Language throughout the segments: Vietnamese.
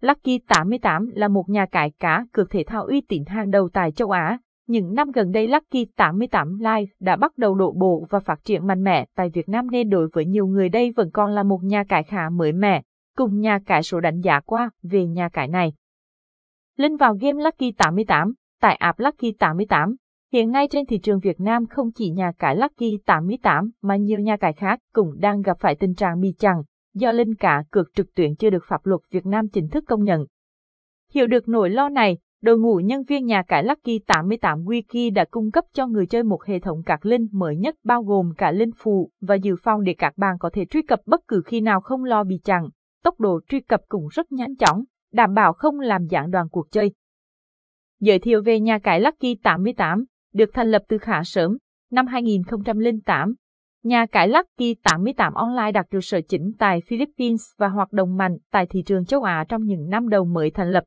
Lucky 88 là một nhà cải cá cược thể thao uy tín hàng đầu tại châu Á. Những năm gần đây Lucky 88 Live đã bắt đầu đổ bộ và phát triển mạnh mẽ tại Việt Nam nên đối với nhiều người đây vẫn còn là một nhà cải khá mới mẻ, cùng nhà cải số đánh giá qua về nhà cải này. Linh vào game Lucky 88, tại app Lucky 88. Hiện nay trên thị trường Việt Nam không chỉ nhà cải Lucky 88 mà nhiều nhà cải khác cũng đang gặp phải tình trạng bị chặn do linh cả cược trực tuyến chưa được pháp luật Việt Nam chính thức công nhận. Hiểu được nỗi lo này, đội ngũ nhân viên nhà cải Lucky 88 Wiki đã cung cấp cho người chơi một hệ thống cạc linh mới nhất bao gồm cả linh phụ và dự phòng để các bạn có thể truy cập bất cứ khi nào không lo bị chặn. Tốc độ truy cập cũng rất nhanh chóng, đảm bảo không làm gián đoạn cuộc chơi. Giới thiệu về nhà cải Lucky 88, được thành lập từ khá sớm, năm 2008, Nhà cái Lucky 88 Online đặt trụ sở chính tại Philippines và hoạt động mạnh tại thị trường châu Á trong những năm đầu mới thành lập.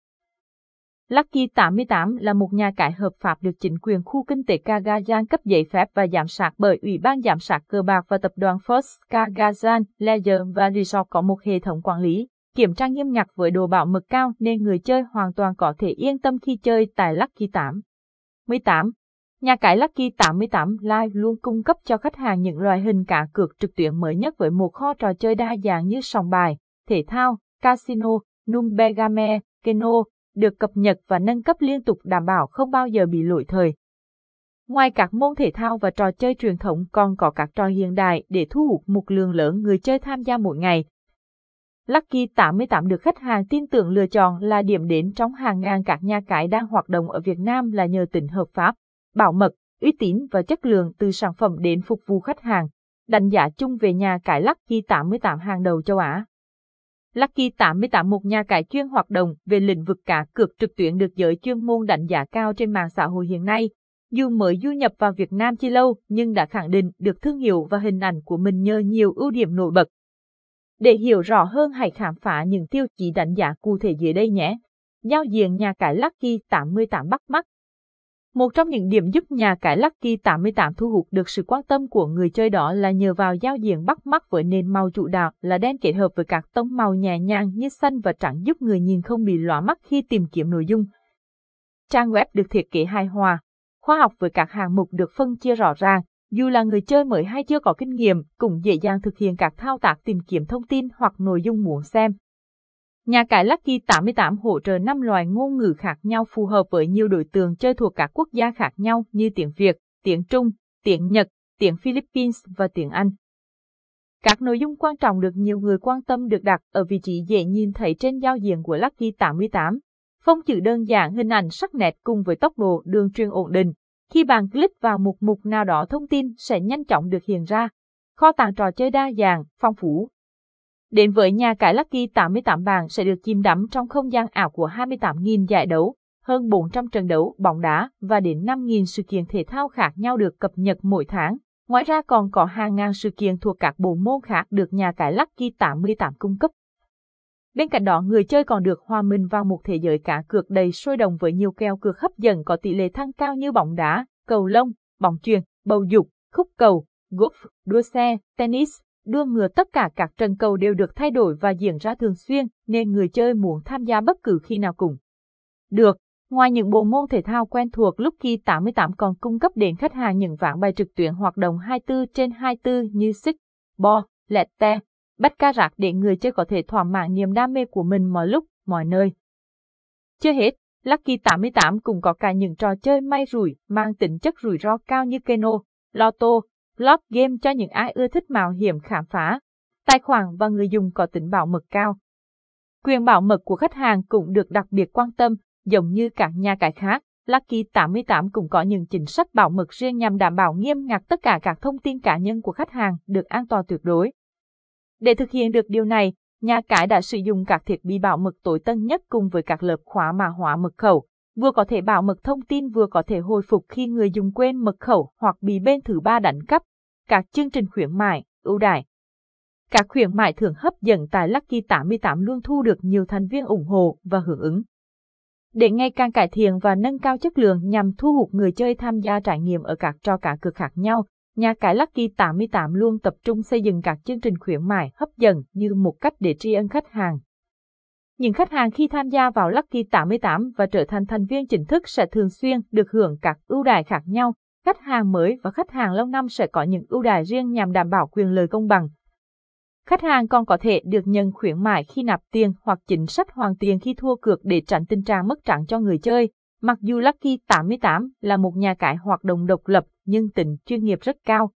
Lucky 88 là một nhà cái hợp pháp được chính quyền khu kinh tế Kagazan cấp giấy phép và giám sát bởi Ủy ban giám sát cờ bạc và tập đoàn First Kagazan Leisure và Resort có một hệ thống quản lý, kiểm tra nghiêm ngặt với độ bảo mật cao nên người chơi hoàn toàn có thể yên tâm khi chơi tại Lucky 8. 18. Nhà cái Lucky 88 Live luôn cung cấp cho khách hàng những loại hình cá cược trực tuyến mới nhất với một kho trò chơi đa dạng như sòng bài, thể thao, casino, Numbegame, Keno, được cập nhật và nâng cấp liên tục đảm bảo không bao giờ bị lỗi thời. Ngoài các môn thể thao và trò chơi truyền thống còn có các trò hiện đại để thu hút một lượng lớn người chơi tham gia mỗi ngày. Lucky 88 được khách hàng tin tưởng lựa chọn là điểm đến trong hàng ngàn các nhà cái đang hoạt động ở Việt Nam là nhờ tính hợp pháp bảo mật, uy tín và chất lượng từ sản phẩm đến phục vụ khách hàng. Đánh giá chung về nhà cái Lucky 88 hàng đầu châu Á. Lucky 88 một nhà cái chuyên hoạt động về lĩnh vực cá cược trực tuyến được giới chuyên môn đánh giá cao trên mạng xã hội hiện nay. Dù mới du nhập vào Việt Nam chưa lâu nhưng đã khẳng định được thương hiệu và hình ảnh của mình nhờ nhiều ưu điểm nổi bật. Để hiểu rõ hơn hãy khám phá những tiêu chí đánh giá cụ thể dưới đây nhé. Giao diện nhà cái Lucky 88 bắt mắt, một trong những điểm giúp nhà cải Lucky 88 thu hút được sự quan tâm của người chơi đó là nhờ vào giao diện bắt mắt với nền màu chủ đạo là đen kết hợp với các tông màu nhẹ nhàng như xanh và trắng giúp người nhìn không bị lóa mắt khi tìm kiếm nội dung. Trang web được thiết kế hài hòa, khoa học với các hạng mục được phân chia rõ ràng, dù là người chơi mới hay chưa có kinh nghiệm, cũng dễ dàng thực hiện các thao tác tìm kiếm thông tin hoặc nội dung muốn xem. Nhà cái Lucky 88 hỗ trợ 5 loại ngôn ngữ khác nhau phù hợp với nhiều đối tượng chơi thuộc các quốc gia khác nhau như tiếng Việt, tiếng Trung, tiếng Nhật, tiếng Philippines và tiếng Anh. Các nội dung quan trọng được nhiều người quan tâm được đặt ở vị trí dễ nhìn thấy trên giao diện của Lucky 88. Phông chữ đơn giản hình ảnh sắc nét cùng với tốc độ đường truyền ổn định. Khi bạn click vào một mục nào đó thông tin sẽ nhanh chóng được hiện ra. Kho tàng trò chơi đa dạng, phong phú, Đến với nhà cái Lucky 88 bàn sẽ được chìm đắm trong không gian ảo của 28.000 giải đấu, hơn 400 trận đấu bóng đá và đến 5.000 sự kiện thể thao khác nhau được cập nhật mỗi tháng. Ngoài ra còn có hàng ngàn sự kiện thuộc các bộ môn khác được nhà cái Lucky 88 cung cấp. Bên cạnh đó, người chơi còn được hòa mình vào một thế giới cá cược đầy sôi động với nhiều kèo cược hấp dẫn có tỷ lệ thăng cao như bóng đá, cầu lông, bóng chuyền, bầu dục, khúc cầu, golf, đua xe, tennis, đua ngựa tất cả các trận cầu đều được thay đổi và diễn ra thường xuyên, nên người chơi muốn tham gia bất cứ khi nào cùng. Được, ngoài những bộ môn thể thao quen thuộc Lucky 88 còn cung cấp đến khách hàng những ván bài trực tuyến hoạt động 24 trên 24 như xích, bo, lẹt te, bắt ca rạc để người chơi có thể thỏa mãn niềm đam mê của mình mọi lúc, mọi nơi. Chưa hết, Lucky 88 cũng có cả những trò chơi may rủi mang tính chất rủi ro cao như keno, lotto, Blog game cho những ai ưa thích mạo hiểm khám phá. Tài khoản và người dùng có tính bảo mật cao. Quyền bảo mật của khách hàng cũng được đặc biệt quan tâm, giống như các nhà cái khác. Lucky 88 cũng có những chính sách bảo mật riêng nhằm đảm bảo nghiêm ngặt tất cả các thông tin cá nhân của khách hàng được an toàn tuyệt đối. Để thực hiện được điều này, nhà cái đã sử dụng các thiết bị bảo mật tối tân nhất cùng với các lớp khóa mã hóa mật khẩu, vừa có thể bảo mật thông tin vừa có thể hồi phục khi người dùng quên mật khẩu hoặc bị bên thứ ba đánh cắp. Các chương trình khuyến mại, ưu đãi. Các khuyến mại thưởng hấp dẫn tại Lucky 88 luôn thu được nhiều thành viên ủng hộ và hưởng ứng. Để ngày càng cải thiện và nâng cao chất lượng nhằm thu hút người chơi tham gia trải nghiệm ở các trò cá cược khác nhau, nhà cái Lucky 88 luôn tập trung xây dựng các chương trình khuyến mại hấp dẫn như một cách để tri ân khách hàng. Những khách hàng khi tham gia vào Lucky 88 và trở thành thành viên chính thức sẽ thường xuyên được hưởng các ưu đãi khác nhau. Khách hàng mới và khách hàng lâu năm sẽ có những ưu đãi riêng nhằm đảm bảo quyền lợi công bằng. Khách hàng còn có thể được nhận khuyến mại khi nạp tiền hoặc chính sách hoàn tiền khi thua cược để tránh tình trạng mất trắng cho người chơi. Mặc dù Lucky 88 là một nhà cái hoạt động độc lập nhưng tính chuyên nghiệp rất cao.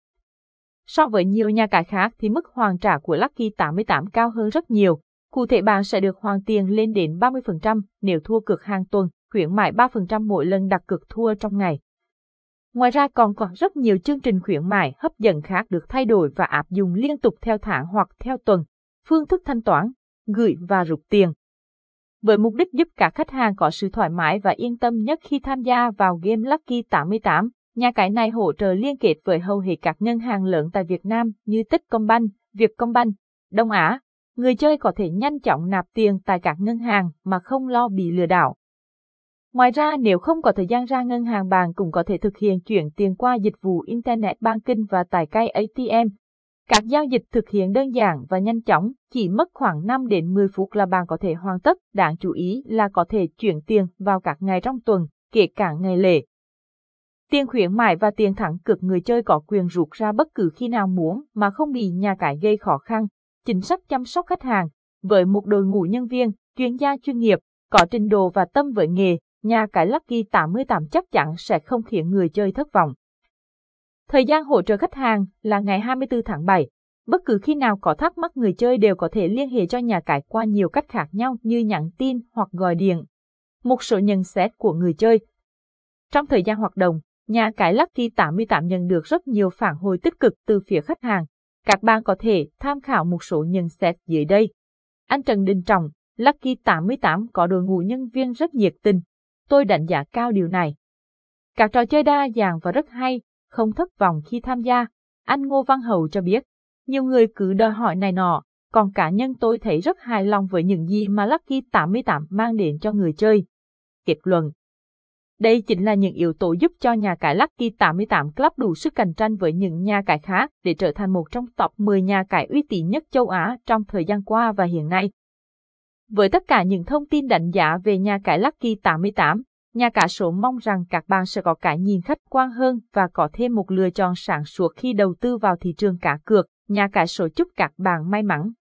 So với nhiều nhà cái khác thì mức hoàn trả của Lucky 88 cao hơn rất nhiều. Cụ thể bạn sẽ được hoàn tiền lên đến 30% nếu thua cược hàng tuần, khuyến mại 3% mỗi lần đặt cược thua trong ngày. Ngoài ra còn có rất nhiều chương trình khuyến mại hấp dẫn khác được thay đổi và áp dụng liên tục theo tháng hoặc theo tuần, phương thức thanh toán, gửi và rút tiền. Với mục đích giúp cả khách hàng có sự thoải mái và yên tâm nhất khi tham gia vào game Lucky 88, nhà cái này hỗ trợ liên kết với hầu hết các ngân hàng lớn tại Việt Nam như Techcombank, Vietcombank, Đông Á. Người chơi có thể nhanh chóng nạp tiền tại các ngân hàng mà không lo bị lừa đảo. Ngoài ra nếu không có thời gian ra ngân hàng bạn cũng có thể thực hiện chuyển tiền qua dịch vụ Internet Banking và tại cây ATM. Các giao dịch thực hiện đơn giản và nhanh chóng, chỉ mất khoảng 5 đến 10 phút là bạn có thể hoàn tất. Đáng chú ý là có thể chuyển tiền vào các ngày trong tuần, kể cả ngày lễ. Tiền khuyến mại và tiền thẳng cực người chơi có quyền rút ra bất cứ khi nào muốn mà không bị nhà cái gây khó khăn. Chính sách chăm sóc khách hàng, với một đội ngũ nhân viên, chuyên gia chuyên nghiệp, có trình độ và tâm với nghề, nhà cái Lucky 88 chắc chắn sẽ không khiến người chơi thất vọng. Thời gian hỗ trợ khách hàng là ngày 24 tháng 7. Bất cứ khi nào có thắc mắc người chơi đều có thể liên hệ cho nhà cái qua nhiều cách khác nhau như nhắn tin hoặc gọi điện. Một số nhận xét của người chơi Trong thời gian hoạt động, nhà cái Lucky 88 nhận được rất nhiều phản hồi tích cực từ phía khách hàng. Các bạn có thể tham khảo một số nhận xét dưới đây. Anh Trần Đình Trọng, Lucky 88 có đội ngũ nhân viên rất nhiệt tình, Tôi đánh giá cao điều này. Các trò chơi đa dạng và rất hay, không thất vọng khi tham gia. Anh Ngô Văn Hầu cho biết, nhiều người cứ đòi hỏi này nọ, còn cá nhân tôi thấy rất hài lòng với những gì mà Lucky 88 mang đến cho người chơi. Kết luận Đây chính là những yếu tố giúp cho nhà cái Lucky 88 Club đủ sức cạnh tranh với những nhà cái khác để trở thành một trong top 10 nhà cái uy tín nhất châu Á trong thời gian qua và hiện nay. Với tất cả những thông tin đánh giá về nhà cái Lucky 88, nhà cả số mong rằng các bạn sẽ có cái nhìn khách quan hơn và có thêm một lựa chọn sáng suốt khi đầu tư vào thị trường cá cược. Nhà cái số chúc các bạn may mắn.